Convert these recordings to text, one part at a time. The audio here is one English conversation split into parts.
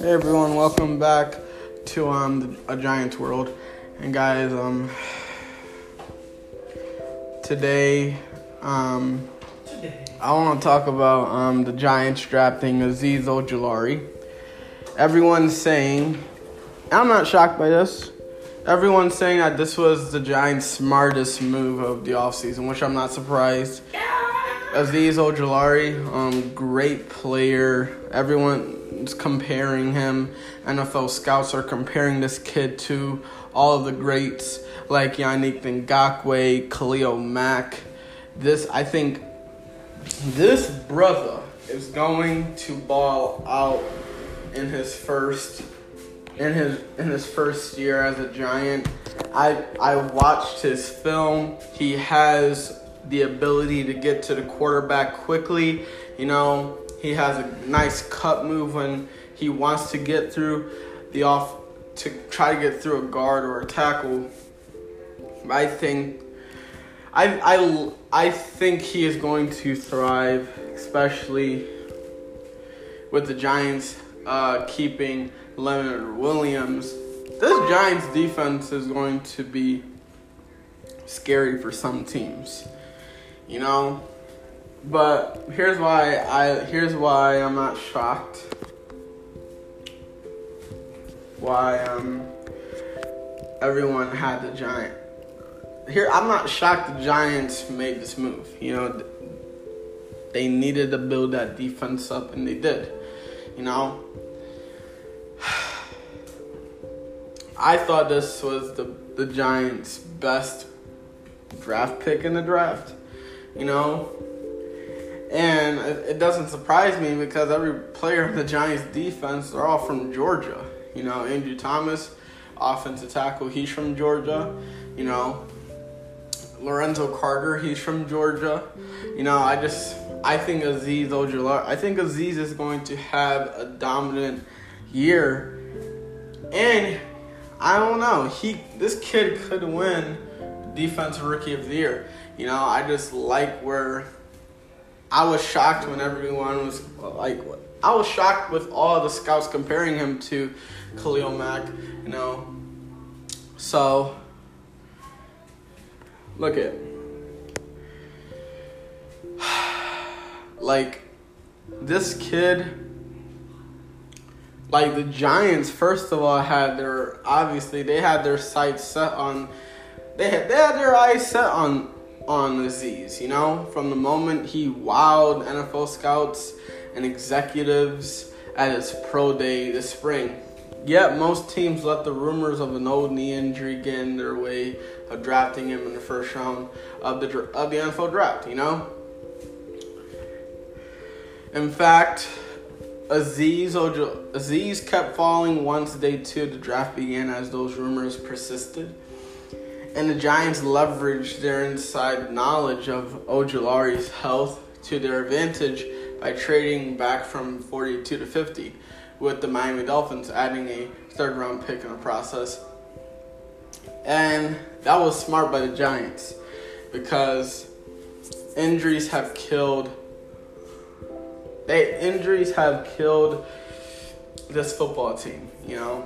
Hey everyone, welcome back to um a Giants world. And guys, um today um I want to talk about um the Giants drafting Azeez Ojulari. Everyone's saying I'm not shocked by this. Everyone's saying that this was the Giants' smartest move of the offseason, which I'm not surprised. Azeez Ojulari, um, great player. Everyone's comparing him. NFL scouts are comparing this kid to all of the greats like Yannick Ngakoue, Khalil Mack. This, I think, this brother is going to ball out in his first in his in his first year as a Giant. I I watched his film. He has the ability to get to the quarterback quickly. You know, he has a nice cut move when he wants to get through the off to try to get through a guard or a tackle. I think I I I think he is going to thrive, especially with the Giants uh, keeping Leonard Williams. This Giants defense is going to be scary for some teams you know. But here's why I here's why I'm not shocked. Why um everyone had the giant. Here I'm not shocked the Giants made this move. You know, they needed to build that defense up and they did. You know, I thought this was the the Giants' best draft pick in the draft you know. And it doesn't surprise me because every player in the Giants defense, they're all from Georgia. You know, Andrew Thomas, offensive tackle, he's from Georgia. You know, Lorenzo Carter, he's from Georgia. You know, I just, I think Azeez Ojulari, I think Azeez is going to have a dominant year. And I don't know, he, this kid could win Defensive Rookie of the Year. You know, I just like where I was shocked when everyone was like, I was shocked with all the scouts comparing him to Khalil Mack, you know. So, look at like this kid like the Giants first of all had their obviously they had their sights set on they had they had their eyes set on on Azeez, you know, from the moment he wowed NFL scouts and executives at his pro day this spring. Yet most teams let the rumors of an old knee injury get in their way of drafting him in the first round of the of the NFL draft, you know? In fact, Azeez Ojo, Azeez kept falling once day two the draft began as those rumors persisted and the Giants leveraged their inside knowledge of Ojulari's health to their advantage by trading back from 42 to 50, with the Miami Dolphins adding a third round pick in the process. And that was smart by the Giants because injuries have killed they injuries have killed this football team, you know.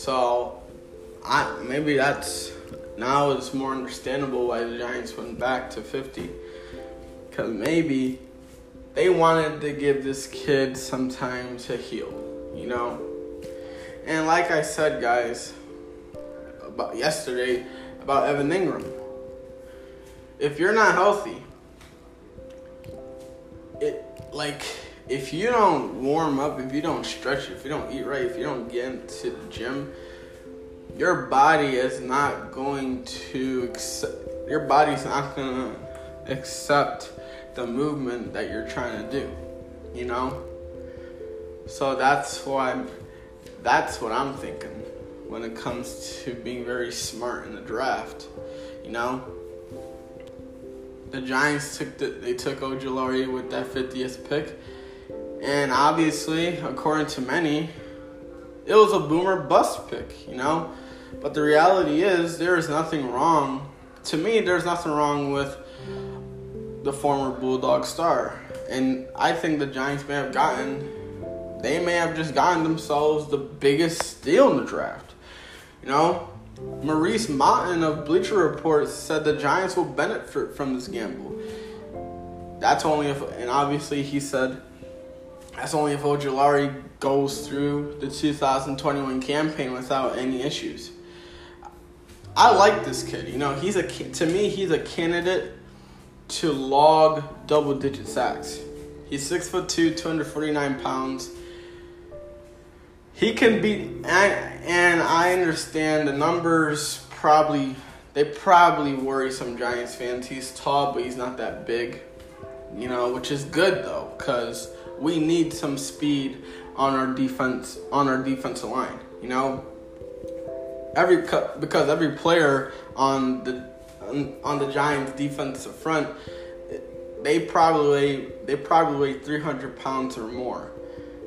So, I maybe that's now it's more understandable why the Giants went back to 50. Because maybe they wanted to give this kid some time to heal, you know? And like I said, guys, about yesterday, about Evan Engram, if you're not healthy, it like if you don't warm up, if you don't stretch, if you don't eat right, if you don't get into the gym, your body is not going to accept, your body's not going to accept the movement that you're trying to do, you know? So that's why that's what I'm thinking when it comes to being very smart in the draft, you know? The Giants took the, they took Ojulari with that 50th pick and obviously, according to many, it was a boomer bust pick, you know? But the reality is, there is nothing wrong. To me, there's nothing wrong with the former Bulldog star. and I think the Giants may have gotten, they may have just gotten themselves the biggest steal in the draft. You know, Maurice Moton of Bleacher Report said the Giants will benefit from this gamble. That's only if, and obviously he said that's only if Ojulari goes through the 2021 campaign without any issues. I like this kid. You know, he's a to me he's a candidate to log double digit sacks. He's six foot two, 249 pounds. He can be, and, and I understand the numbers probably, they probably worry some Giants fans. He's tall, but he's not that big, you know, which is good though, because we need some speed on our defense, on our defensive line, you know. Every because every player on the on the Giants defensive front, they probably they probably weigh 300 pounds or more.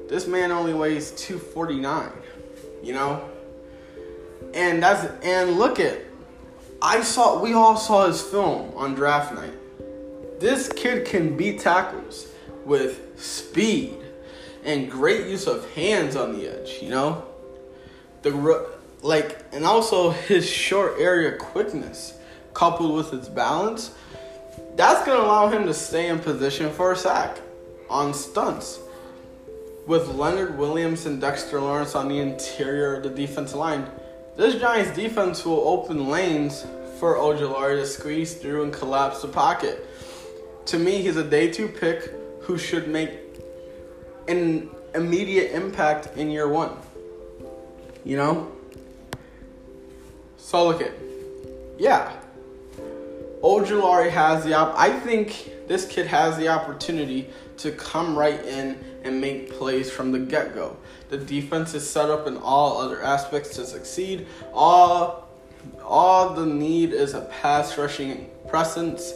This man only weighs 249, you know? And that's and look at I saw we all saw his film on draft night. This kid can beat tackles with speed and great use of hands on the edge, you know? The like and also his short area quickness coupled with his balance that's going to allow him to stay in position for a sack on stunts. With Leonard Williams and Dexter Lawrence on the interior of the defensive line, this Giants defense will open lanes for Ojulari to squeeze through and collapse the pocket. To me, he's a day two pick who should make an immediate impact in year one. You know? So look at, yeah, Ojulari has the op- I think this kid has the opportunity to come right in and make plays from the get-go. The defense is set up in all other aspects to succeed. All all the need is a pass rushing presence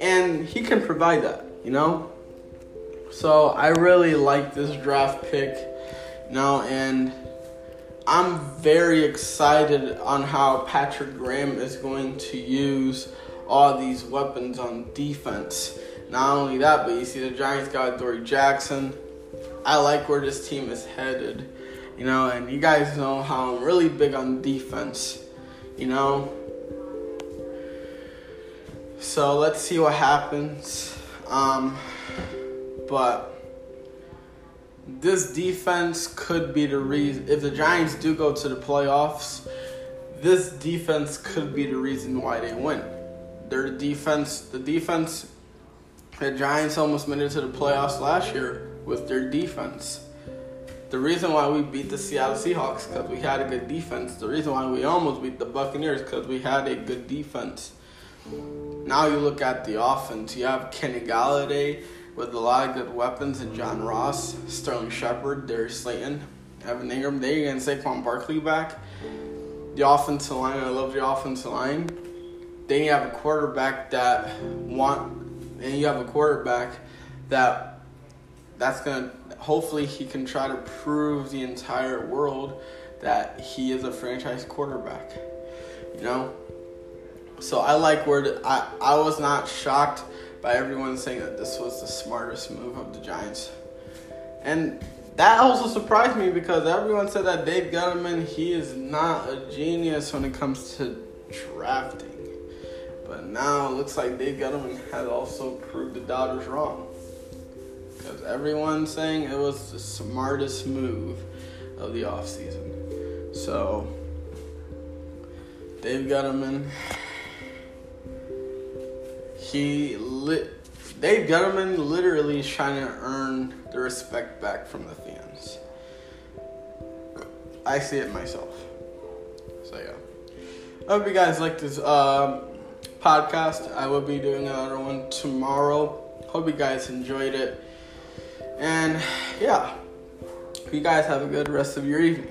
and he can provide that, you know? So I really like this draft pick. now, and I'm very excited on how Patrick Graham is going to use all these weapons on defense. Not only that, but you see the Giants got Dory Jackson. I like where this team is headed, you know, and you guys know how I'm really big on defense, you know. So let's see what happens. Um, but this defense could be the reason if the Giants do go to the playoffs. This defense could be the reason why they win their defense, the defense, the Giants almost made it to the playoffs last year with their defense. The reason why we beat the Seattle Seahawks because we had a good defense. The reason why we almost beat the Buccaneers because we had a good defense. Now you look at the offense. You have Kenny Golladay with a lot of good weapons and John Ross, Sterling Shepard, Darius Slayton, Evan Engram. They and Saquon Barkley back. The offensive line, I love the offensive line. Then you have a quarterback that want, and you have a quarterback that that's gonna. Hopefully, he can try to prove the entire world that he is a franchise quarterback. You know. So I like where the, I I was not shocked by everyone saying that this was the smartest move of the Giants, and that also surprised me because everyone said that Dave Gettleman he is not a genius when it comes to drafting. But now it looks like Dave Gettleman has also proved the doubters wrong. Because everyone's saying it was the smartest move of the offseason. So, Dave Gettleman, he lit. Dave Gettleman literally is trying to earn the respect back from the fans. I see it myself. So yeah. I hope you guys like this. Um, podcast. I will be doing another one tomorrow. Hope you guys enjoyed it. And yeah, you guys have a good rest of your evening.